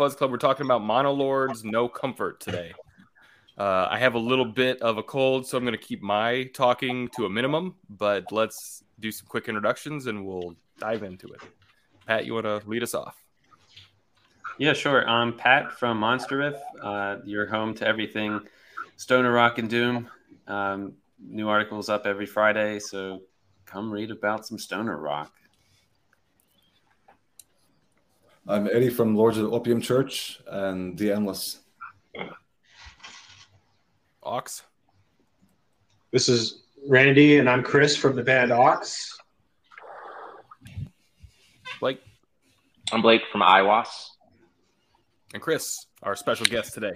Fuzz Club. We're talking about Monolords No Comfort today. Uh, I have a little bit of a cold, so I'm going to keep my talking to a minimum, but let's do some quick introductions and we'll dive into it. Pat, you want to lead us off? Yeah, sure. I'm Pat from Monster Riff. Uh, you're home to everything Stoner Rock and Doom. Um, new articles up every Friday, so come read about some Stoner Rock. I'm Eddie from Lords of the Opium Church and The Endless. Ox. This is Randy, and I'm Chris from the band Ox. Blake. I'm Blake from Iwas. And Chris, our special guest today.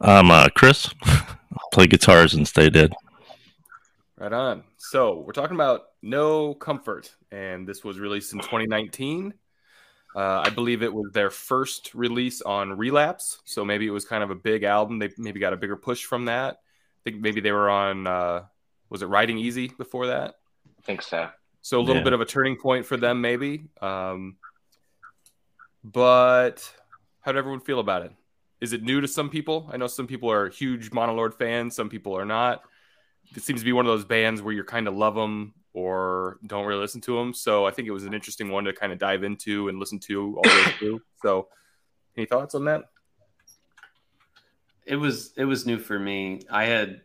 I'm uh, Chris. I play guitars and stay dead. Right on. So we're talking about No Comfort, and this was released in 2019. Uh, I believe it was their first release on Relapse, so maybe it was kind of a big album. They maybe got a bigger push from that. I think maybe they were on uh, was it RidingEasy before that? I think so. So a little yeah. bit of a turning point for them, maybe. Um, but how did everyone feel about it? Is it new to some people? I know some people are huge Monolord fans, some people are not. It seems to be one of those bands where you kind of love them or don't really listen to them. So I think it was an interesting one to kind of dive into and listen to all the way through. So, any thoughts on that? It was it was new for me. I had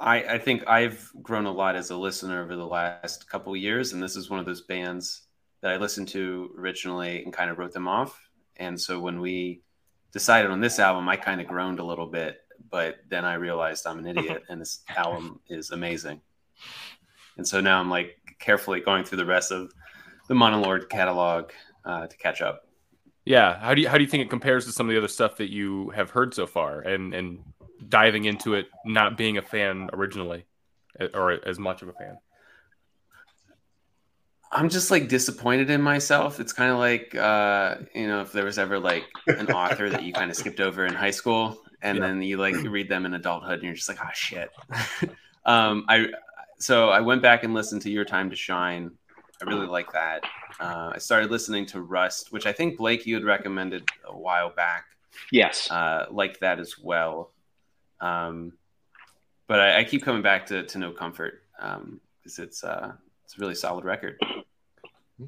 I I think I've grown a lot as a listener over the last couple years, and this is one of those bands that I listened to originally and kind of wrote them off. And so when we decided on this album, I kind of groaned a little bit, but then I realized I'm an idiot, and this album is amazing. And so now I'm like carefully going through the rest of the Monolord catalog uh, to catch up. Yeah, how do you how do you think it compares to some of the other stuff that you have heard so far, and and diving into it, not being a fan originally, or as much of a fan? I'm just like disappointed in myself. It's kind of like uh, you know, if there was ever like an author that you kind of skipped over in high school, and yeah. then you like read them in adulthood, and you're just like, oh shit. um, I so I went back and listened to Your Time to Shine. I really like that. Uh, I started listening to Rust, which I think Blake you had recommended a while back. Yes, uh, like that as well. Um, but I, I, keep coming back to, to No Comfort because um, it's uh, it's a really solid record.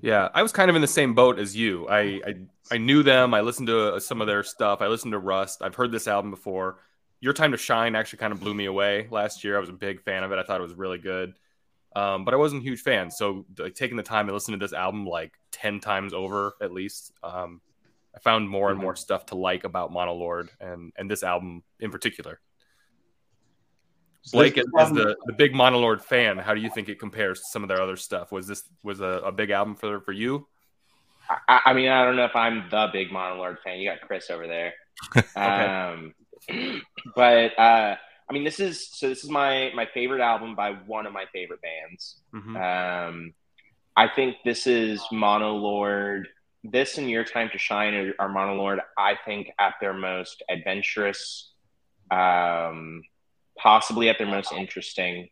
Yeah, I was kind of in the same boat as you. I I, I knew them. I listened to uh, some of their stuff. I listened to Rust. I've heard this album before. Your Time to Shine actually kind of blew me away last year. I was a big fan of it. I thought it was really good. Um, but I wasn't a huge fan. So like taking the time to listen to this album like 10 times over at least, um, I found more and more mm-hmm. stuff to like about Monolord and, and this album in particular. Blake, as, as the, the big Monolord fan, how do you think it compares to some of their other stuff? Was this was a, a big album for for you? I, I, mean, I don't know if I'm the big Monolord fan. You got Chris over there. okay. Um, but uh, I mean, this is so. This is my my favorite album by one of my favorite bands. Mm-hmm. Um, I think this is Monolord. This and Your Time to Shine are, are Monolord. I think at their most adventurous, um, possibly at their most interesting,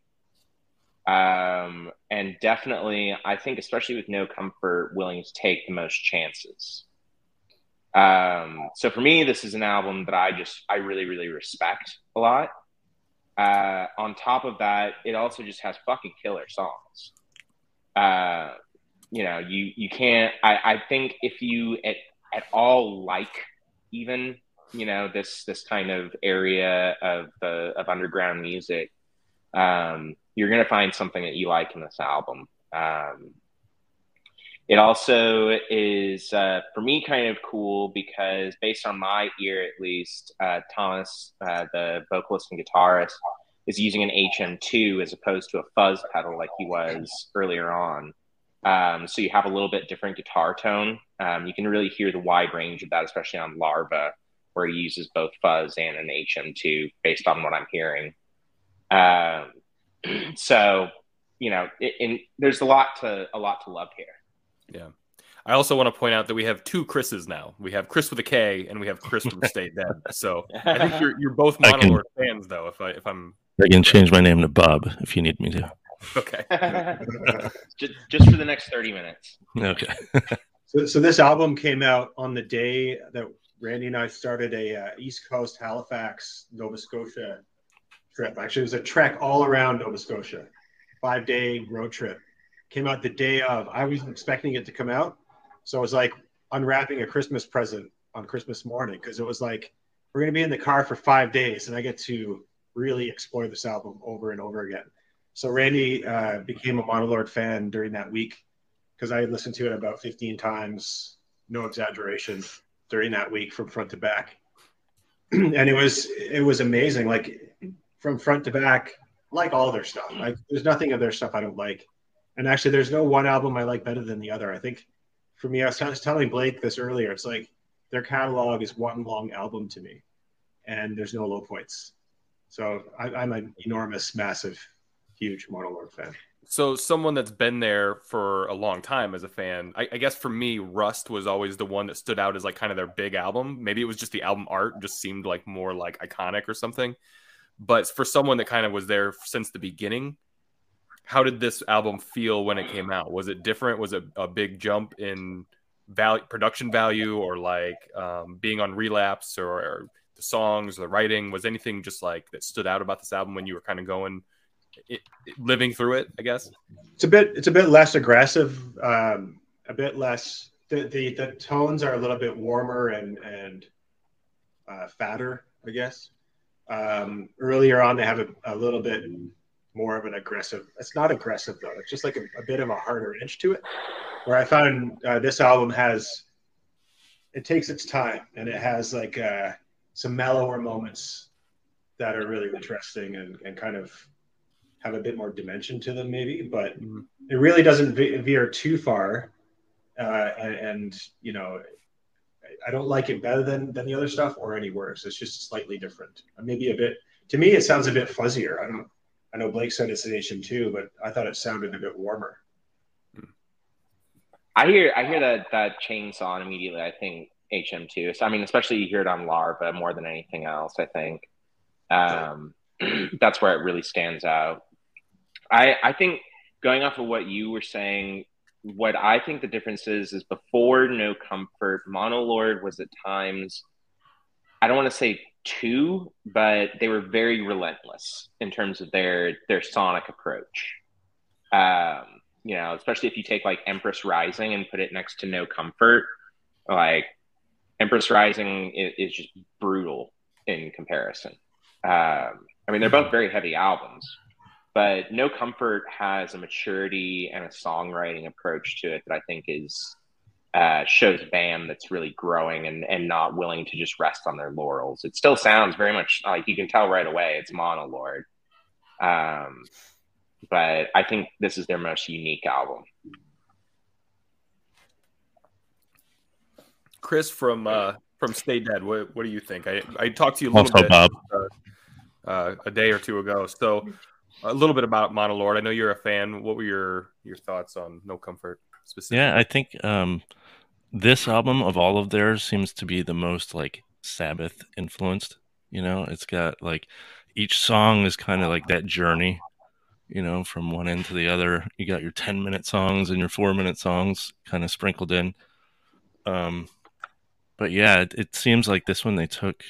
um, and definitely I think, especially with No Comfort, willing to take the most chances. Um, so for me, this is an album that I just I really really respect a lot. Uh, on top of that, it also just has fucking killer songs. Uh, you know, you you can't. I I think if you at at all like even you know this this kind of area of of underground music, um, you're gonna find something that you like in this album. Um, it also is, uh, for me, kind of cool because, based on my ear at least, uh, Thomas, uh, the vocalist and guitarist, is using an HM2 as opposed to a fuzz pedal like he was earlier on. Um, so you have a little bit different guitar tone. Um, you can really hear the wide range of that, especially on Larva, where he uses both fuzz and an HM2, based on what I'm hearing. Um, so, you know, it, it, there's a lot to a lot to love here. Yeah. I also want to point out that we have two Chris's now. We have Chris with a K and we have Chris from Stay Dead. So I think you're you're both Monolord fans though. If I if I'm I can change my name to Bob if you need me to. Okay. just, just for the next thirty minutes. Okay. So, so this album came out on the day that Randy and I started a uh, East Coast Halifax, Nova Scotia trip. Actually, it was a trek all around Nova Scotia, five day road trip. Came out the day of. I wasn't expecting it to come out, so it was like unwrapping a Christmas present on Christmas morning because it was like we're going to be in the car for five days, and I get to really explore this album over and over again. So Randy uh, became a Monolord fan during that week because I had listened to it about 15 times, no exaggeration, during that week from front to back. and it was it was amazing. Like from front to back, like all their stuff. Like there's nothing of their stuff I don't like. And actually, there's no one album I like better than the other. I think for me, I was, I was telling Blake this earlier. It's like their catalog is one long album to me, and there's no low points. So I, I'm an enormous, massive, huge Monolord fan. So someone that's been there for a long time as a fan, I, I, guess for me, Rust was always the one that stood out as like kind of their big album. Maybe it was just the album art just seemed like more like iconic or something. But for someone that kind of was there since the beginning, how did this album feel when it came out? Was it different? Was it a big jump in value, production value, or like um, being on relapse, or, or the songs, or the writing? Was anything just like that stood out about this album when you were kind of going? It, living through it, I guess. It's a bit. It's a bit less aggressive. Um, a bit less. The, the the tones are a little bit warmer and and uh, fatter, I guess. Um, earlier on, they have a, a, little bit more of an aggressive. It's not aggressive though. It's just like a, a bit of a harder edge to it. Where I found uh, this album has, it takes its time and it has like uh, some mellower moments that are really interesting and, and kind of have a bit more dimension to them, maybe. But mm-hmm. it really doesn't veer too far. Uh, and, and you know, I don't like it better than than the other stuff or any worse. It's just slightly different. Maybe a bit. To me, it sounds a bit fuzzier. I don't. I know Blake said it's an HM2, but I thought it sounded a bit warmer. I hear I hear that that chainsaw and immediately. I think HM2. So I mean, especially you hear it on Larva more than anything else. I think um, that's where it really stands out. I I think going off of what you were saying what I think the difference is is before No Comfort, Monolord was at times, I don't want to say two, but they were very relentless in terms of their their sonic approach. Um, you know, especially if you take like Empress Rising and put it next to No Comfort, like Empress Rising is, is just brutal in comparison. Um, I mean, they're both very heavy albums, but No Comfort has a maturity and a songwriting approach to it that I think is uh, shows bam that's really growing and, and not willing to just rest on their laurels. It still sounds very much like you can tell right away it's Monolord. Um, but I think this is their most unique album. Chris from uh, from Stay Dead, what, what do you think? I, I talked to you a little also, bit Bob. Uh, uh, a day or two ago. So a little bit about Monolord. I know you're a fan. What were your your thoughts on No Comfort specifically? Yeah, I think um, this album of all of theirs seems to be the most like Sabbath influenced. You know, it's got like each song is kind of like that journey. You know, from one end to the other. You got your ten minute songs and your four minute songs kind of sprinkled in. Um, but yeah, it, it seems like this one they took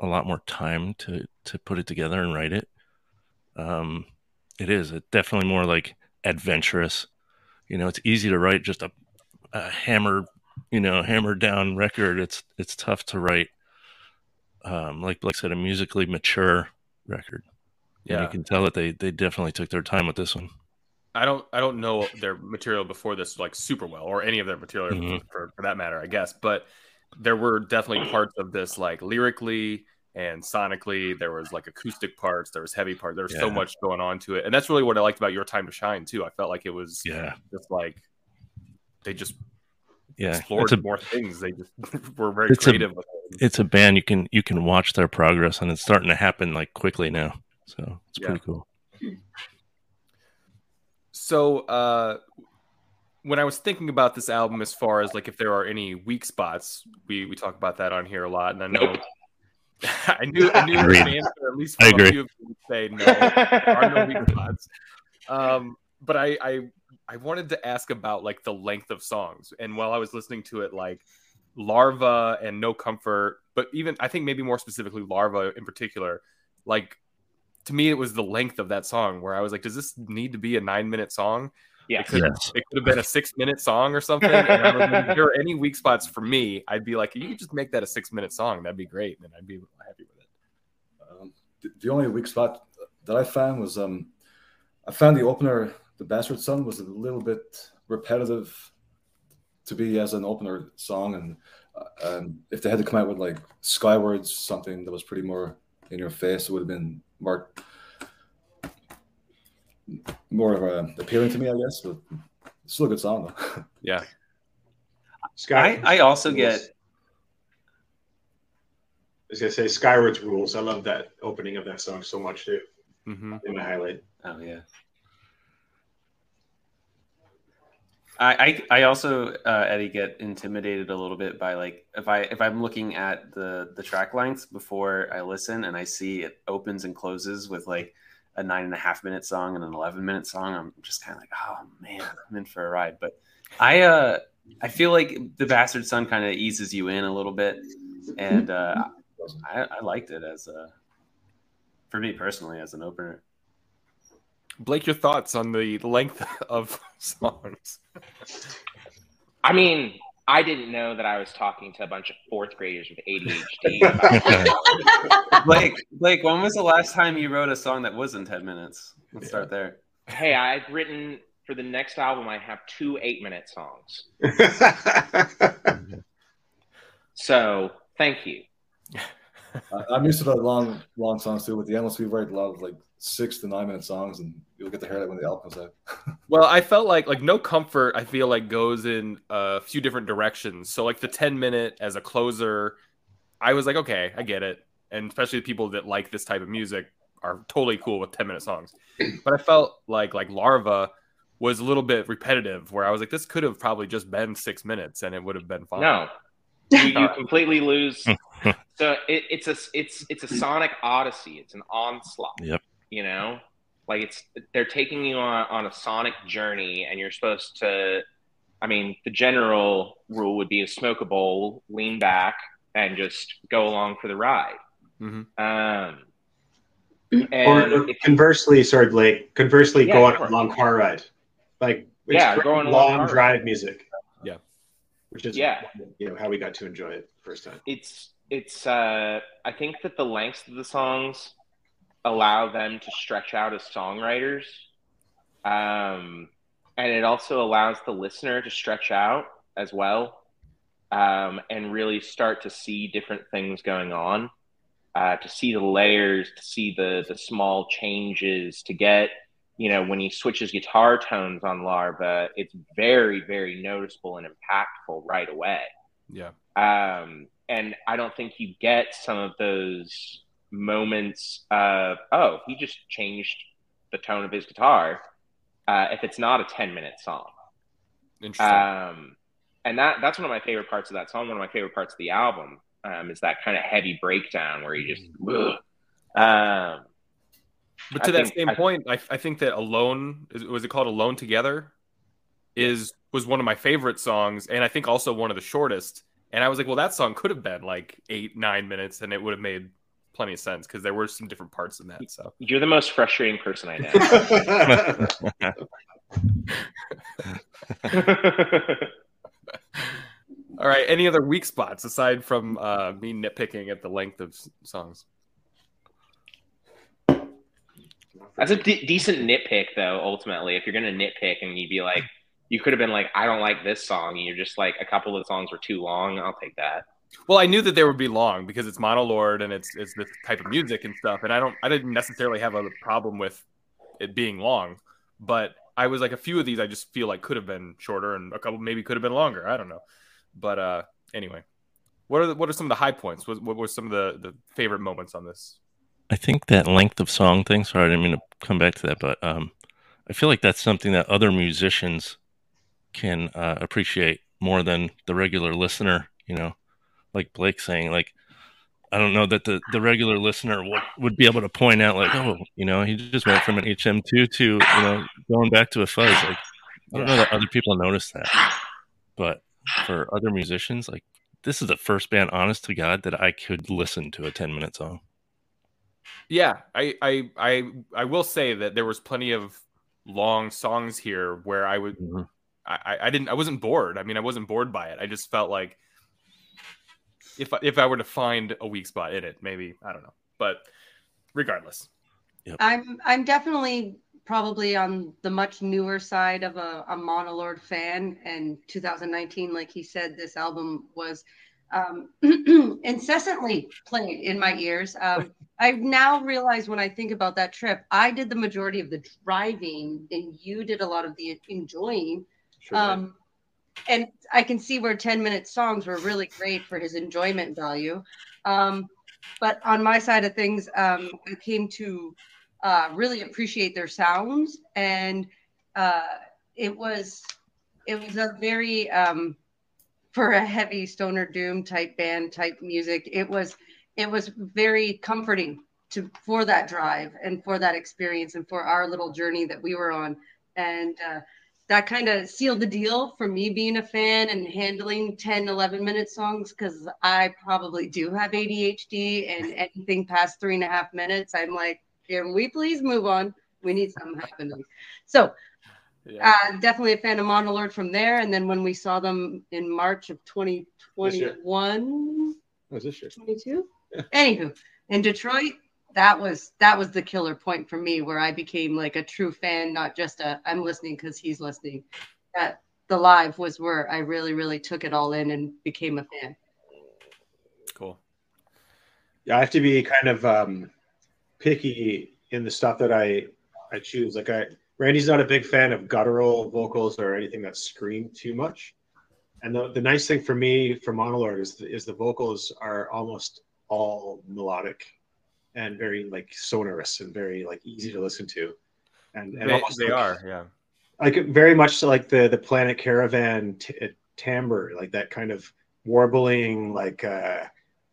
a lot more time to to put it together and write it um, it is. It's definitely more like adventurous. You know, it's easy to write just a, a hammer, you know, hammered down record. It's it's tough to write. Um, like like I said, a musically mature record. Yeah, and you can tell that they they definitely took their time with this one. I don't I don't know their material before this like super well, or any of their material mm-hmm. for, for that matter, I guess. But there were definitely parts of this like lyrically and sonically there was like acoustic parts there was heavy parts there was yeah. so much going on to it. And that's really what i liked about your time to shine too. I felt like it was yeah. just like they just yeah explored a, more things. They just were very it's creative a, it's a band you can you can watch their progress and it's starting to happen like quickly now. So it's yeah. pretty cool. So uh when I was thinking about this album, as far as like if there are any weak spots, we we talk about that on here a lot, and I know nope. I knew I knew an answer at least from a few of you would say no. There are no weak spots. Um, but I, I I wanted to ask about like the length of songs, and while I was listening to it, like Larva and No Comfort, but even I think maybe more specifically Larva in particular, like to me it was the length of that song where I was like, does this need to be a nine minute song? Yeah. It could, Yes. it could have been a six minute song or something. And I was like, if there are any weak spots for me, I'd be like, you could just make that a six minute song. That'd be great. And I'd be happy with it. Um, the, the only weak spot that I found was um, I found the opener, the Bastard Son, was a little bit repetitive to be as an opener song, and uh, um, if they had to come out with like Skywards, something that was pretty more in your face, it would have been more more of a, appealing to me, I guess. But it's still a good song though. Yeah. I, I also get I was gonna say Skyward's rules. I love that opening of that song so much too. hmm In my highlight. Oh yeah. I, I I also uh, Eddie get intimidated a little bit by like if I if I'm looking at the the track length before I listen and I see it opens and closes with like a nine and a half minute song and an eleven minute song I'm just kind of like oh man I'm in for a ride but I uh I feel like the Bastard Son kind of eases you in a little bit and uh, I, I liked it as a for me personally as an opener. Blake, your thoughts on the length of songs? I mean, I didn't know that I was talking to a bunch of fourth graders with ADHD. about- Blake, Blake, when was the last time you wrote a song that wasn't 10 minutes? Let's start there. hey, I've written for the next album. I have two eight-minute songs. So thank you. I, I'm used to the long, long songs too. With the endless, we write a lot of like six to nine minute songs, and you'll get to hear that when the album comes out. Well, I felt like like no comfort. I feel like goes in a few different directions. So like the ten minute as a closer, I was like, okay, I get it, and especially the people that like this type of music are totally cool with ten minute songs. But I felt like like Larva was a little bit repetitive, where I was like, this could have probably just been six minutes, and it would have been fine. No, you, you completely lose. so it, it's a it's it's a sonic odyssey. It's an onslaught. Yep. You know, like it's they're taking you on on a sonic journey, and you're supposed to. I mean, the general rule would be to smoke a bowl, lean back, and just go along for the ride. Mhm. Um, or and if, conversely, sorry, Blake. Conversely, Yeah, go on a long car ride. Like it's Yeah, great go on long long car drive music. Yeah. Which is Yeah. you know how we got to enjoy it the first time. it's it's uh I think that the lengths of the songs allow them to stretch out as songwriters. Um and it also allows the listener to stretch out as well. Um and really start to see different things going on. Uh to see the layers, to see the the small changes, to get you know, when he switches guitar tones on Larva, it's very, very noticeable and impactful right away. Yeah. Um, and I don't think you get some of those moments of, oh, he just changed the tone of his guitar uh, if it's not a 10 minute song. Interesting. Um, and that that's one of my favorite parts of that song. One of my favorite parts of the album um, is that kind of heavy breakdown where he just, um, But I to that think- same I- point, I, I think that "Alone" is, was it called "Alone Together" is was one of my favorite songs, and I think also one of the shortest. And I was like, well, that song could have been like eight, nine minutes, and it would have made plenty of sense because there were some different parts in that. So you're the most frustrating person I know. all right, any other weak spots aside from uh, me nitpicking at the length of songs? That's a de- decent nitpick, though. Ultimately, if you're going to nitpick and you'd be like, you could have been like, I don't like this song, and you're just like, a couple of songs were too long. I'll take that. Well, I knew that they would be long because it's Monolord and it's it's this type of music and stuff, and I don't I didn't necessarily have a problem with it being long, but I was like a few of these I just feel like could have been shorter and a couple maybe could have been longer. I don't know, but uh, anyway, what are the, what are some of the high points? What, what were some of the the favorite moments on this? I think that length of song thing. Sorry, I didn't mean to come back to that, but um, I feel like that's something that other musicians can uh, appreciate more than the regular listener. You know, like Blake saying, like I don't know that the the regular listener would would be able to point out, like, oh, you know, he just went from an HM two to you know going back to a fuzz. Like I don't know that other people notice that, but for other musicians, like this is the first band, honest to God, that I could listen to a ten minute song. Yeah, I, I, I, I will say that there was plenty of long songs here where I would, mm-hmm. I, I didn't, I wasn't bored. I mean, I wasn't bored by it. I just felt like if if I were to find a weak spot in it, maybe I don't know, but regardless, yep. I'm I'm definitely probably on the much newer side of a, a Monolord fan. And 2019, like he said, this album was um, incessantly played in my ears. Um, I now realize when I think about that trip, I did the majority of the driving, and you did a lot of the enjoying. Sure um, and I can see where 10 minute songs were really great for his enjoyment value. Um, but on my side of things, um, I came to uh, really appreciate their sounds, and uh, it was it was a very um, for a heavy stoner doom type band type music. It was it was very comforting to for that drive and for that experience and for our little journey that we were on, and uh, that kind of sealed the deal for me being a fan and handling 10 11 minute songs because i probably do have adhd and anything past three and a half minutes i'm like can we please move on? We need something happening. So yeah. uh, definitely a fan of monolord from there and then when we saw them in march of 2021 was this year. 22 anywho in detroit that was that was the killer point for me where I became like a true fan, not just a I'm listening because he's listening. That the live was where I really, really took it all in and became a fan. Cool. Yeah, I have to be kind of um, picky in the stuff that I I choose. Like I Randy's not a big fan of guttural vocals or anything that scream too much. And the, the nice thing for me for Monolord is the, is the vocals are almost all melodic and very like sonorous and very like easy to listen to. And, and they, they like, are, yeah. Like very much like the the Planet Caravan t- uh, timbre, like that kind of warbling, like uh,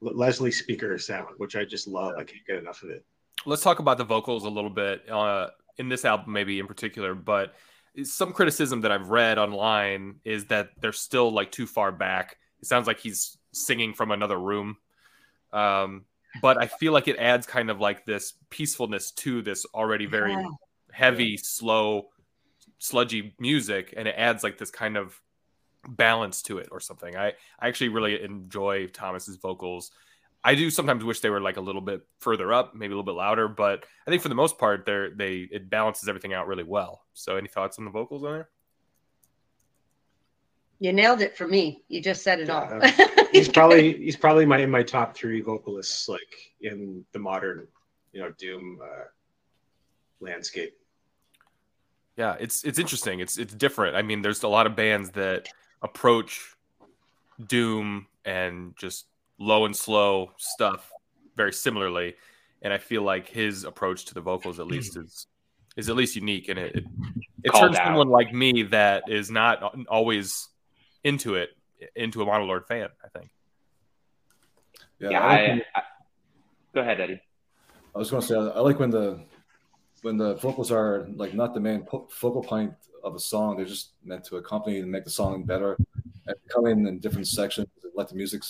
Leslie speaker sound, which I just love. I can't get enough of it. Let's talk about the vocals a little bit uh, in this album, maybe in particular. But some criticism that I've read online is that they're still like too far back. It sounds like he's singing from another room. Um, but I feel like it adds kind of like this peacefulness to this already very yeah. heavy, slow, sludgy music, and it adds like this kind of balance to it or something. I, I actually really enjoy Thomas's vocals. I do sometimes wish they were like a little bit further up, maybe a little bit louder, but I think for the most part, they're they it balances everything out really well. So, any thoughts on the vocals on there? You nailed it for me. You just said it yeah, all. he's probably he's probably my in my top three vocalists, like in the modern, you know, doom uh, landscape. Yeah, it's it's interesting. It's it's different. I mean, there's a lot of bands that approach doom and just low and slow stuff very similarly, and I feel like his approach to the vocals, at least, is is at least unique, and it it, it turns someone like me that is not always into it into a Monolord fan. I think. Yeah, yeah I, I, I, go ahead, Eddie. I was going to say I like when the when the vocals are like not the main po- focal point of a song; they're just meant to accompany and make the song better, and come in in different sections, let the music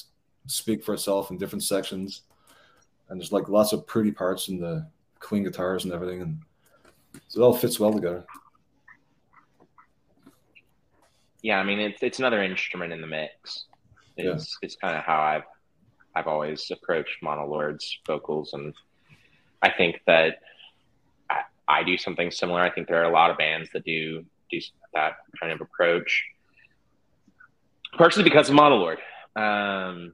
speak for itself in different sections, and there's like lots of pretty parts in the clean guitars and everything, and so it all fits well together yeah, I mean it's it's another instrument in the mix. It's yeah. it's kind of how I've I've always approached Monolord's vocals, and I think that I, I do something similar. I think there are a lot of bands that do do that kind of approach, partially because of Monolord. Um,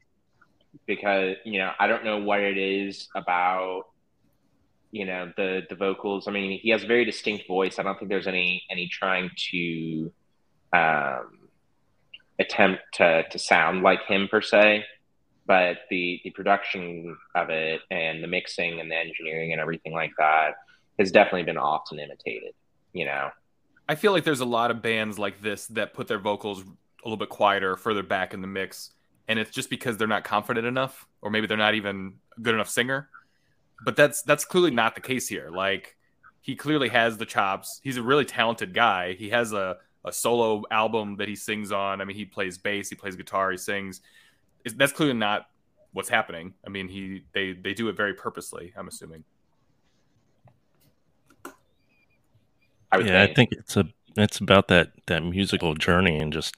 because you know I don't know what it is about you know the the vocals. I mean, he has a very distinct voice. I don't think there's any any trying to um, attempt to, to sound like him per se, but the the production of it and the mixing and the engineering and everything like that has definitely been often imitated. You know, I feel like there's a lot of bands like this that put their vocals a little bit quieter, further back in the mix, and it's just because they're not confident enough, or maybe they're not even a good enough singer. But that's that's clearly not the case here. Like he clearly has the chops. He's a really talented guy. He has a a solo album that he sings on. I mean, he plays bass, he plays guitar, he sings. It's, that's clearly not what's happening. I mean, he they they do it very purposely. I'm assuming. I yeah, think. I think it's a it's about that that musical journey and just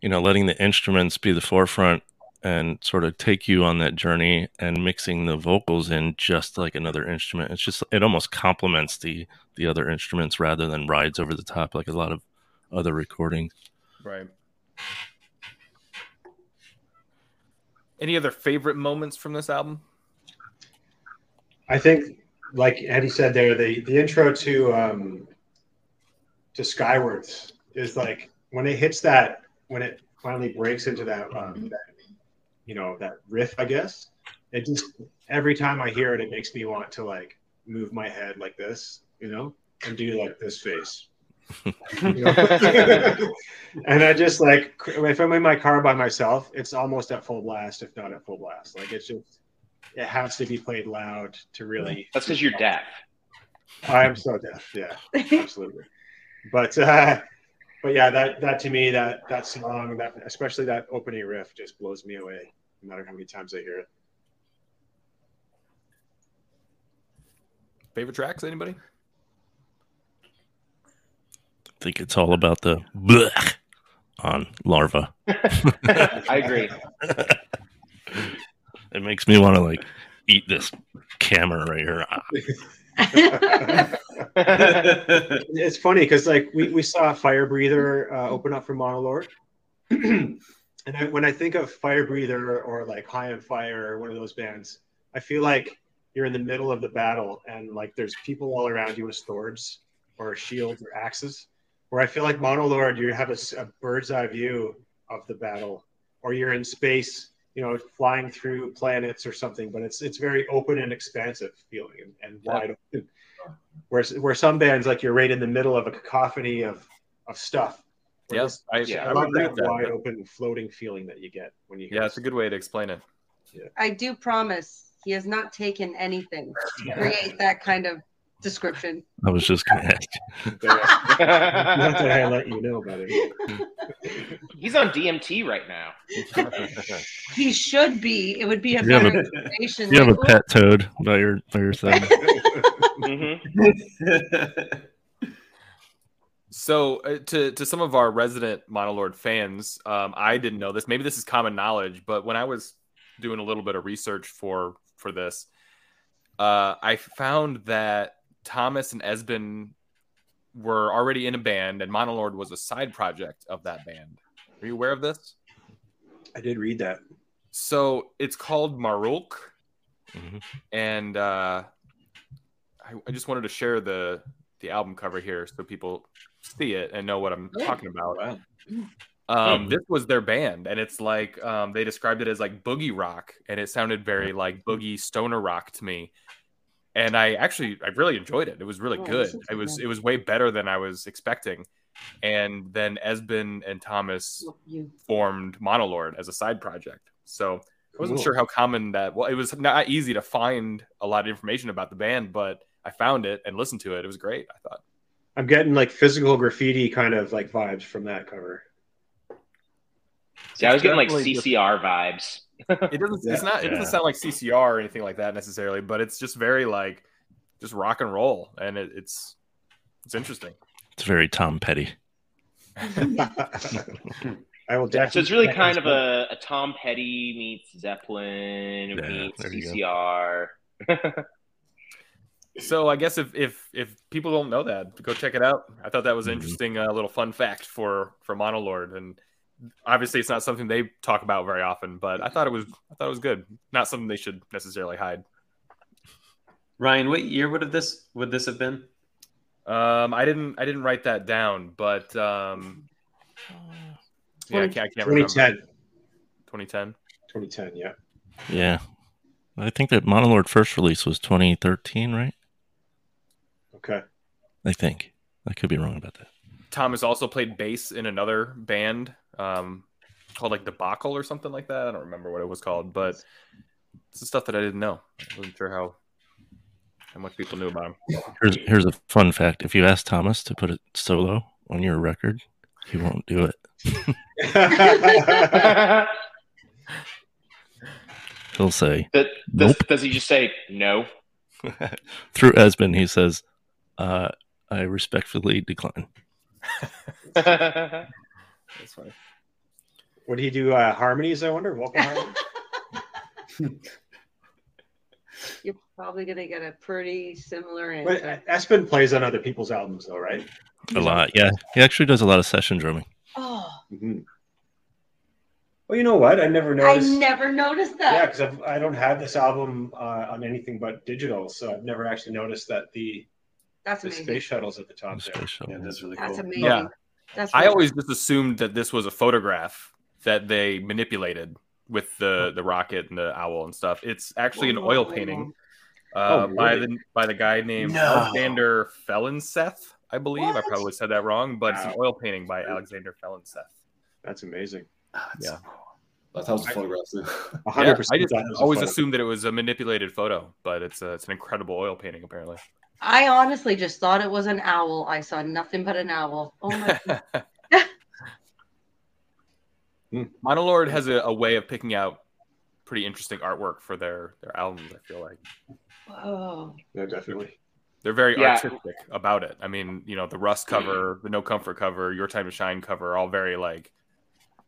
you know letting the instruments be the forefront and sort of take you on that journey and mixing the vocals in just like another instrument. It's just it almost complements the the other instruments rather than rides over the top like a lot of other recordings. Right. Any other favorite moments from this album? I think, like Eddie said there, the the intro to um, to Skywards is like when it hits that when it finally breaks into that um, that you know that riff. I guess it just every time I hear it, it makes me want to like move my head like this, you know, and do like this face. and I just like if I'm in my car by myself, it's almost at full blast, if not at full blast. Like it's just it has to be played loud to really. That's because you're deaf. I'm so deaf. Yeah, absolutely. But uh, but yeah, that that to me that that song that especially that opening riff just blows me away. No matter how many times I hear it. Favorite tracks, anybody? I think it's all about the blech on larva. I agree. it makes me want to like eat this camera right here. it's funny because like we, we saw Firebreather uh, open up for Monolord. and I, when I think of Firebreather or like High on Fire or one of those bands, I feel like you're in the middle of the battle and like there's people all around you with swords or shields or axes where I feel like Monolord, you have a, a, bird's eye view of the battle, or you're in space, you know, flying through planets or something. But it's it's very open and expansive feeling and, and wide open. Where where some bands like you're right in the middle of a cacophony of of stuff. Yes, I, yeah, I, I love that, that wide but... open floating feeling that you get when you. Yeah, it's a good way to explain it. Yeah. I do promise he has not taken anything to create that kind of description. I was just going to ask. Not that I let you know about it. He's on DMT right now. he should be. It would be a you better have a, You have a pet toad by your by your side. mm-hmm. So, uh, to to some of our resident Monolord fans, um, I didn't know this. Maybe this is common knowledge, but when I was doing a little bit of research for for this, uh, I found that Thomas and Esben were already in a band, and Monolord was a side project of that band. Are you aware of this? I did read that. So it's called Marulk, mm-hmm. and uh, I, I, just wanted to share the the album cover here so people see it and know what I'm oh, talking about. Wow. Um, this was their band, and it's like um, they described it as like boogie rock, and it sounded very like boogie stoner rock to me and I actually I really enjoyed it. It was really oh, good. It was it was way better than I was expecting. And then Esben and Thomas formed Monolord as a side project. So I wasn't cool. sure how common that. Well, it was not easy to find a lot of information about the band, but I found it and listened to it. It was great. I thought. I'm getting like physical graffiti kind of like vibes from that cover. See, I was getting like CCR vibes it doesn't. Yeah, it's not. It doesn't sound like CCR or anything like that necessarily, but it's just very like just rock and roll, and it, it's it's interesting. It's very Tom Petty. I will definitely. So it's really kind of a, a, Tom Petty meets Zeppelin yeah, meets CCR. so I guess if if if people don't know that, go check it out. I thought that was an mm-hmm. interesting uh, little fun fact for for Monolord, and obviously it's not something they talk about very often, but I thought it was I thought it was good. Not something they should necessarily hide. Ryan, what year would have this would this have been? Um, I didn't I didn't write that down, but um, yeah, I can't, I can't 2010. remember. 2010. 2010, yeah. Yeah. I think that Monolord first release was 2013, right? Okay. I think. I could be wrong about that. Thomas also played bass in another band um, called like Debacle or something like that. I don't remember what it was called, but it's the stuff that I didn't know. I wasn't sure how how much people knew about him. Here's here's a fun fact: if you ask Thomas to put it solo on your record, He won't do it. He'll say Does, does, Nope. does he just say no? through Esben. He says, uh, "I respectfully decline." That's funny. Would he do uh, harmonies? I wonder. Vocal harmonies. You're probably gonna get a pretty similar but answer. Esben plays on other people's albums, though, right? A lot, yeah. He actually does a lot of session drumming. Oh, Mhm. Well, you know what? I never noticed. I never noticed that. Yeah, because I don't have this album uh, on anything but digital, so I've never actually noticed that the, That's the amazing. space shuttle's at the top there. Space shuttle. Yeah, that's really cool. That's cool. amazing. Yeah. That's I really- always just assumed that this was a photograph that they manipulated with the the rocket and the owl and stuff. It's actually an oil painting uh, Oh, by the by the guy named No. Alexander Felonseth, I believe. I probably said that wrong, but it's an oil painting by Alexander Felonseth. That's amazing. Ah, that's Yeah. cool. That's how it's photographed too. A Yeah, hundred percent. I just thought it was a always assumed that it was a manipulated photo, but it's a, it's an incredible oil painting apparently. I honestly just thought it was an owl. I saw nothing but an owl. Oh my Mm. god. Monolord has a, a way of picking out pretty interesting artwork for their their albums. I feel like Whoa. Yeah, definitely. they're very Yeah. artistic about it. I mean, you know, the Rust mm. cover, the No Comfort cover, Your Time to Shine cover, are all very like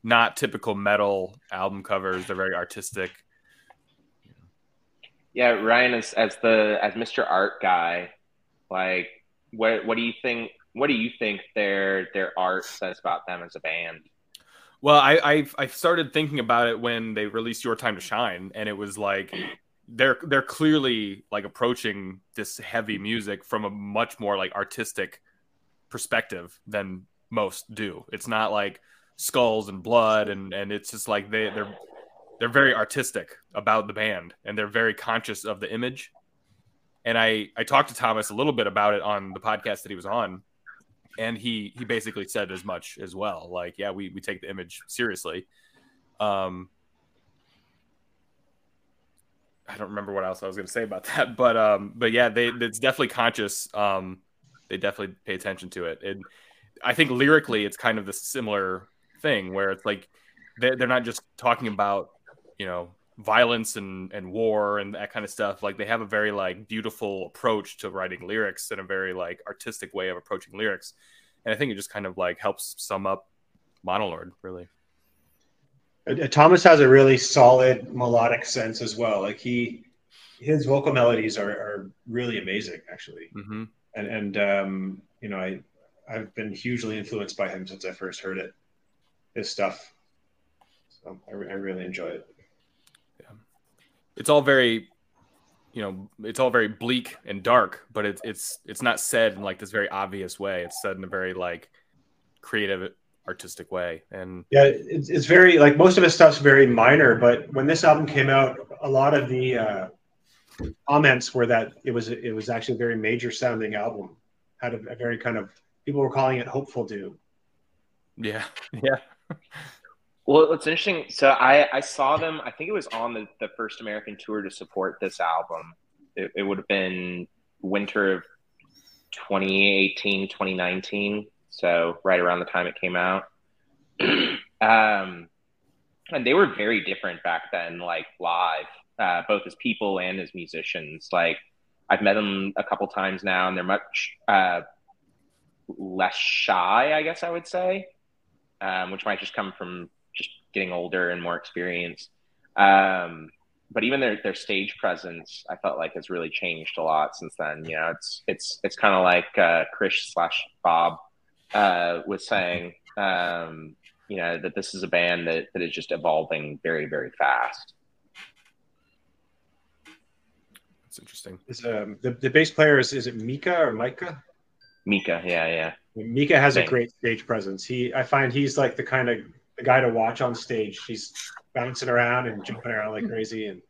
not typical metal album covers. They're very artistic. Yeah, Ryan, as as the as Mr. Art guy, like what what do you think? What do you think their their art says about them as a band? Well, I I've, I started thinking about it when they released Your Time to Shine, and it was like they're they're clearly like approaching this heavy music from a much more like artistic perspective than most do. It's not like skulls and blood, and and it's just like they they're they're very artistic about the band, and they're very conscious of the image. And I I talked to Thomas a little bit about it on the podcast that he was on, and he he basically said as much as well. Like yeah we we take the image seriously. Um i don't remember what else i was going to say about that but um but yeah they it's definitely conscious. Um they definitely pay attention to it. And i think lyrically it's kind of the similar thing where it's like they're, they're not just talking about you know violence and and war and that kind of stuff like they have a very like beautiful approach to writing lyrics and a very like artistic way of approaching lyrics and i think it just kind of like helps sum up monolord really Uh, Thomas has a really solid melodic sense as well. Like he, his vocal melodies are, are really amazing, actually. hmm And and um, you know, I I've been hugely influenced by him since I first heard it, his stuff. So I, I really enjoy it. It's all very you know it's all very bleak and dark but it's it's it's not said in like this very obvious way it's said in a very like creative artistic way and Yeah, it's, it's very like most of his stuff's very minor, but when this album came out, a lot of the uh, comments were that it was it was actually a very major sounding album. Had a, a very kind of people were calling it hopeful doom. yeah yeah Well, it's interesting, so I, I saw them, I think it was on the, the first American tour to support this album. It, it would have been winter of 2018, 2019. So right around the time it came out. um, and they were very different back then, like live, uh, both as people and as musicians. Like I've met them a couple times now and they're much uh, less shy, I guess I would say. Um, which might just come from getting older and more experienced. Um, but even their their stage presence, I felt like has really changed a lot since then. You know, it's it's it's kind of like uh, Chris slash Bob uh, was saying. Um, you know that this is a band that, that is just evolving very very fast. it's interesting Is um, the the bass player is is it Mika or Micah? Mika, yeah, yeah, Mika has a great stage presence. He I find he's like the kind of the guy to watch on stage. He's bouncing around and jumping around like hmm. crazy, and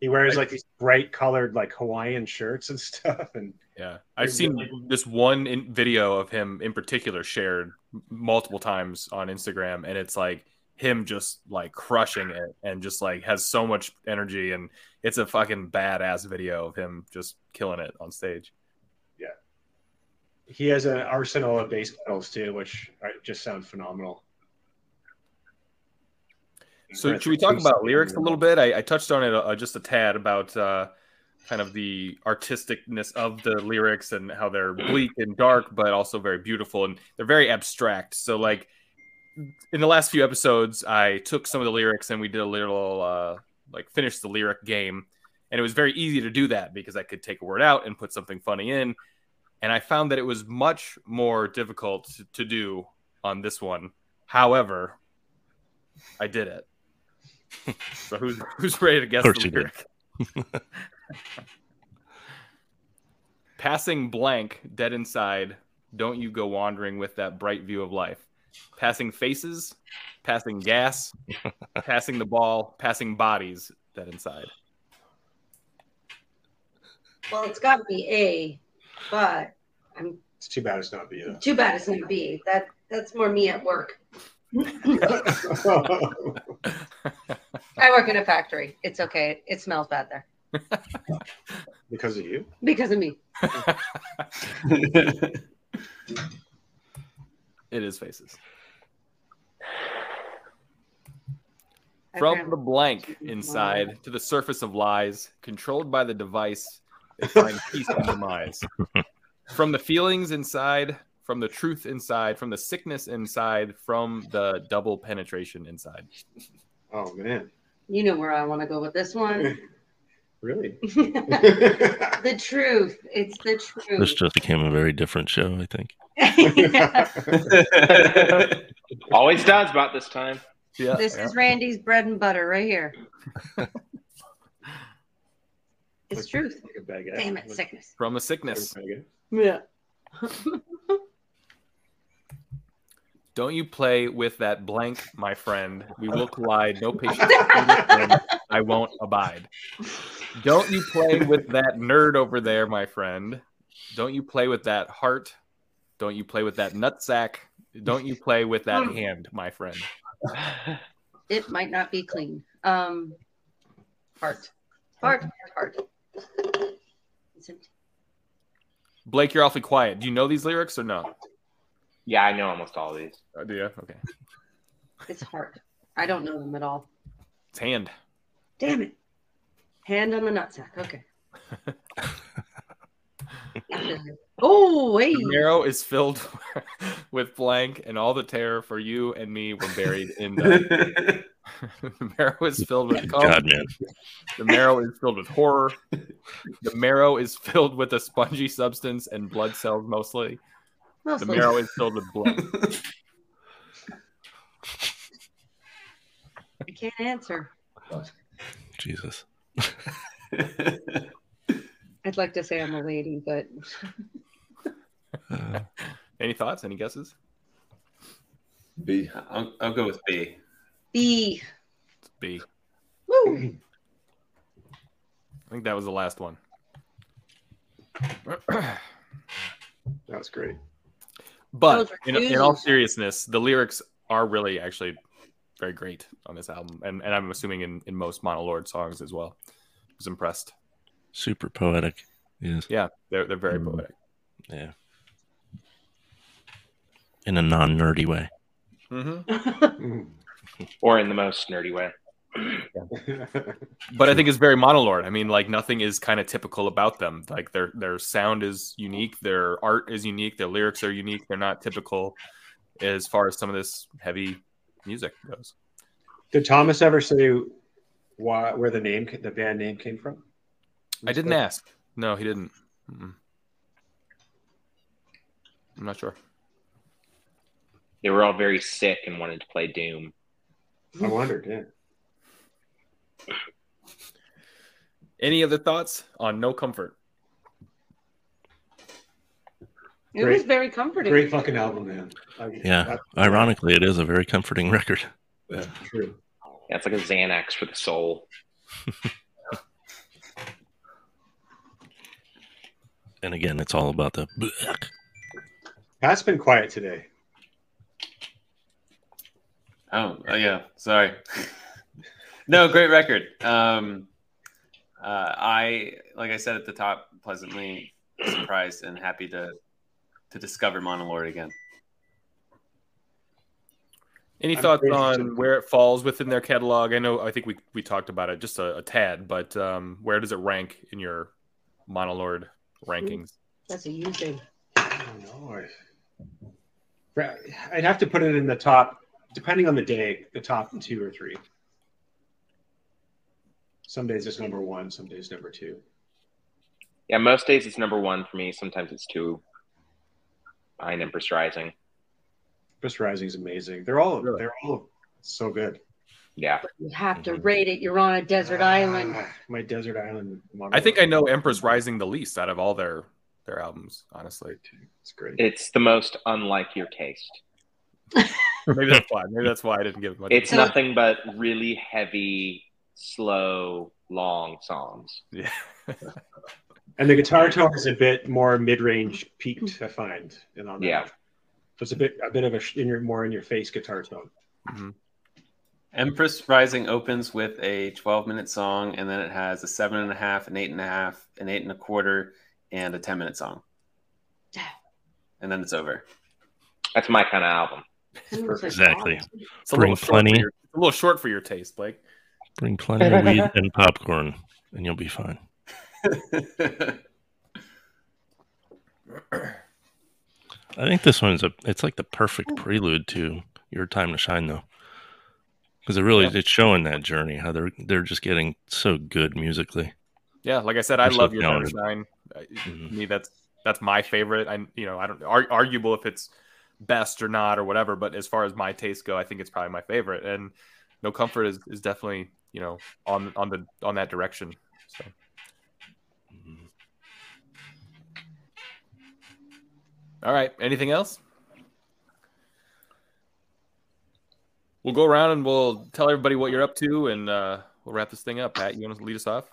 he wears like these bright colored like Hawaiian shirts and stuff. And yeah i've seen this one in video of him in particular shared multiple times on instagram and it's like him just like crushing it and just like has so much energy and it's a fucking badass video of him just killing it on stage Yeah. he has an arsenal of bass pedals too, which uh, just sound phenomenal. So should we talk about lyrics a little bit? I, I touched on it uh, just a tad about uh, kind of the artisticness of the lyrics and how they're bleak and dark, but also very beautiful and they're very abstract. So like in the last few episodes, I took some of the lyrics and we did a little uh, like finish the lyric game, and it was very easy to do that because I could take a word out and put something funny in. And I found that it was much more difficult to do on this one. However, I did it. so who's who's ready to guess the course you did. lyric? Passing blank, dead inside. Don't you go wandering with that bright view of life. Passing faces, passing gas, passing the ball, passing bodies, dead inside. Well, it's got to be A, but I'm It's too bad it's not Vita. too bad it's not B. That that's more me at work. I work in a factory. It's okay. It smells bad there because of you. because of me. It is faces. From the blank inside to the surface of lies, controlled by the device, they find peace and demise. From the feelings inside, from the truth inside, from the sickness inside, from the double penetration inside. Oh man, You know where I want to go with this one. really? the truth. It's the truth. This just became a very different show, I think. Always does about this time. Yeah. this is Randy's bread and butter right here. it's truth. Like. Damn it, sickness. from a a sickness. Yeah. Don't you play with that blank, my friend. We will collide. No patience. I won't abide. Don't you play with that nerd over there, my friend. Don't you play with that heart. Don't you play with that nutsack. Don't you play with that hand, my friend. It might not be clean. Um, heart, heart, heart. Blake, you're awfully quiet. Do you know these lyrics or no? Yeah, I know almost all of these. Uh, do you? Okay. It's heart. I don't know them at all. It's hand. Damn it. Hand on the nutsack. Okay. oh, wait. The marrow is filled with blank, and all the terror for you and me were buried in the. the marrow is filled with cum. God, man. The marrow is filled with horror. The marrow is filled with a spongy substance and blood cells mostly. The Mostly. marrow is filled with blood. I can't answer. Jesus. I'd like to say I'm a lady, but Uh, Any thoughts? Any guesses? B. I'll, I'll go with B. B. It's B. Woo. I think that was the last one. That was great. But in, in all seriousness, the lyrics are really actually very great on this album, and, and I'm assuming in, in most Monolord songs as well. I was impressed. super poetic. Yes. Yeah, they're they're very Mm. poetic. Yeah. In a non nerdy way. hmm Or in the most nerdy way. But I think it's very Monolord. I mean, like nothing is kind of typical about them. Like their their sound is unique, their art is unique, their lyrics are unique. They're not typical as far as some of this heavy music goes. Did Thomas ever say why where the name the band name came from? I didn't ask. No, he didn't. Mm-mm. I'm not sure. They were all very sick and wanted to play Doom. I wondered. Yeah. Any other thoughts on No Comfort? It Great. was very comforting. Great fucking album, man. I- Yeah. that- Ironically, it is a very comforting record. Yeah. True. Yeah, it's like a Xanax for the soul. And again, it's all about the. Pat's been quiet today. Oh, oh yeah. Sorry. no, great record. Um, uh, I like I said at the top, pleasantly surprised and happy to to discover Monolord again. Any I'm thoughts on where it falls within their catalog? I know, I think we we talked about it just a, a tad, but um, where does it rank in your Monolord rankings? That's a huge thing. I don't know. I- Right, I'd have to put it in the top, depending on the day, the top two or three. Some days it's number one, some days number two. Yeah, most days it's number one for me. Sometimes it's two behind Empress Rising. Empress Rising is amazing. They're all Really? they're all so good. Yeah. You have to rate it. You're on a desert island. Ah, My desert island. I think I know Empress Rising the least out of all their their albums, honestly. It's great. It's the most unlike your taste. Maybe that's why. Maybe that's why I didn't give it much. It's So- nothing but really heavy, slow, long songs. yeah. And the guitar tone is a bit more mid-range peaked, I find. And on that. Yeah. So it's a bit a bit of a sh- in your more in your face guitar tone. Mhm. Empress Rising opens with a 12 minute song, and then it has a seven and a half, an eight and a half, an eight and a quarter, and a 10 minute song. Yeah. And then it's over. That's my kind of album. Exactly. It's a Bring little short plenty. For your, it's a little short for your taste, Blake. Bring plenty of weed and popcorn, and you'll be fine. I think this one's a. It's like the perfect prelude to your time to shine, though, because it really Yeah. it's showing that journey how they're they're just getting so good musically. Yeah, like I said, I They're so love your Time to. Shine. I- Mhm. Me, that's that's my favorite. I you know I don't ar- arguable if it's best or not or whatever, but as far as my tastes go, I think it's probably my favorite. And No Comfort is, is definitely you know on on the on that direction. So all right, anything else? We'll go around and we'll tell everybody what you're up to, and uh, we'll wrap this thing up. Pat, you want to lead us off?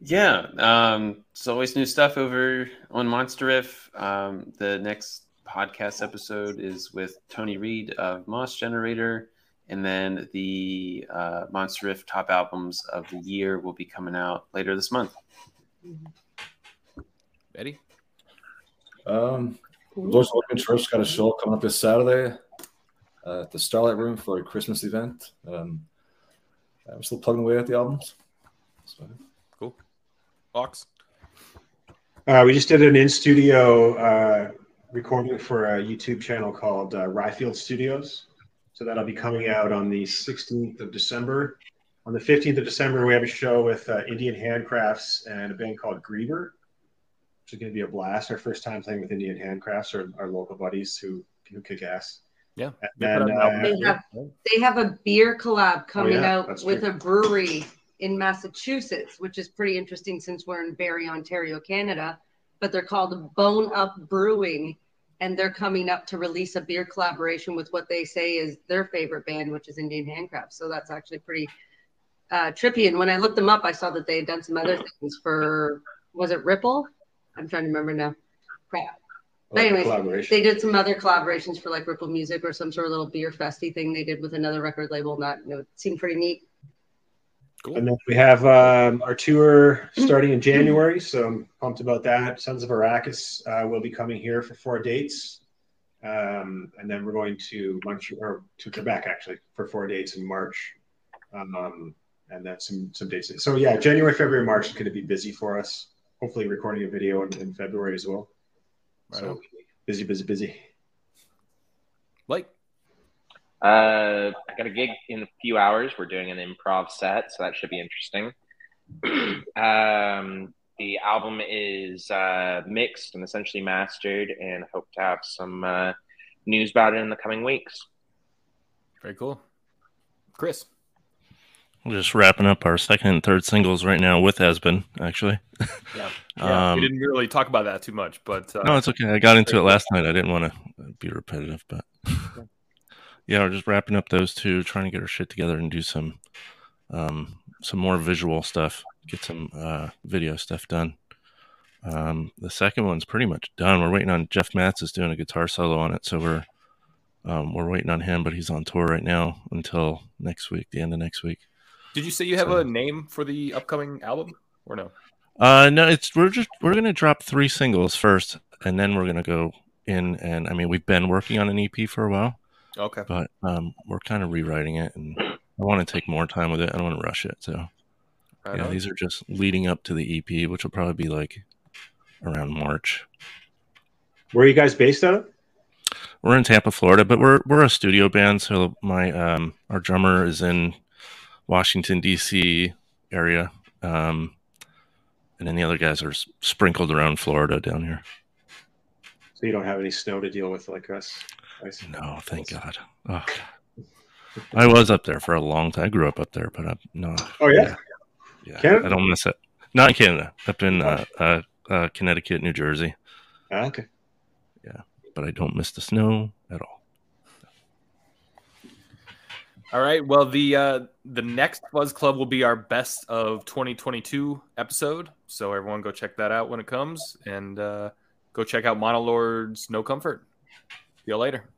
Yeah, um, it's always new stuff over on Monster Riff. Um, the next podcast episode is with Tony Reed of Mos Generator, and then the uh, Monster Riff top albums of the year will be coming out later this month. Eddie? Um, of Open Church got a show coming up this Saturday uh, at the Starlight Room for a Christmas event. Um, I'm still plugging away at the albums. So, Cool. Ox? Uh, we just did an in studio uh, recording for a YouTube channel called uh, Ryfield Studios. So that'll be coming out on the 16th of December. On the 15th of December, we have a show with uh, Indian Handcrafts and a band called Griever, which is going to be a blast. Our first time playing with Indian Handcrafts, or our local buddies who, who kick ass. Yeah. And They then, uh, They have they have a beer collab coming yeah, out with true. a brewery in Massachusetts, which is pretty interesting since we're in Barrie, Ontario, Canada. But they're called Bone Up Brewing, and they're coming up to release a beer collaboration with what they say is their favorite band, which is Indian Handcrafts. So that's actually pretty uh, trippy. And when I looked them up, I saw that they had done some other things for was it Ripple? I'm trying to remember now. Crap. like, anyways. They did some other collaborations for like Ripple Music or some sort of little beer festy thing they did with another record label. Not you know, it seemed pretty neat. Cool. And then we have um, our tour starting in January, so I'm pumped about that. Sons of Arrakis uh, will be coming here for four dates, um, and then we're going to Montreal or to Quebec actually for four dates in March, um, and then some some dates. So yeah, January, February, March is going to be busy for us. Hopefully, recording a video in, in February as well. Right so on. busy, busy, busy. Blake? Uh, I got a gig in a few hours. We're doing an improv set, so that should be interesting. um, the album is uh, mixed and essentially mastered, and hope to have some uh, news about it in the coming weeks. Very cool. Chris? We're just wrapping up our second and third singles right now with Esben, actually. Yeah. Yeah, Um, we didn't really talk about that too much, but uh, No, it's okay. I got into it last night. I didn't want to be repetitive, but yeah, we're just wrapping up those two, trying to get our shit together and do some um, some more visual stuff, get some uh, video stuff done. Um, the second one's pretty much done. We're waiting on Jeff Matz is doing a guitar solo on it, so we're um, we're waiting on him, but he's on tour right now until next week, the end of next week. did you say you have So- a name for the upcoming album or no? Uh, no, it's we're just we're gonna drop three singles first, and then we're gonna go in and I mean we've been working on an EP for a while, Okay. but um, we're kind of rewriting it, and I want to take more time with it. I don't want to rush it. So Right yeah, on. these are just leading up to the EP, which will probably be like around March. Where are you guys based out of? We're in Tampa, Florida, but we're we're a studio band. So my um, our drummer is in Washington D.C. area, um, and then the other guys are s- sprinkled around Florida down here. So you don't have any snow to deal with like us. Nice. No, thank God. Oh, I was up there for a long time. I grew up up there, but I'm no. Oh yeah. yeah. Canada? I don't miss it. Not in Canada. Up in uh, uh, uh, Connecticut, New Jersey, Ah, okay. Yeah, but I don't miss the snow at all. All right. Well, the uh, the next Buzz Club will be our best of 2022 episode. So everyone go check that out when it comes, and uh, go check out Monolord's No Comfort. See you later.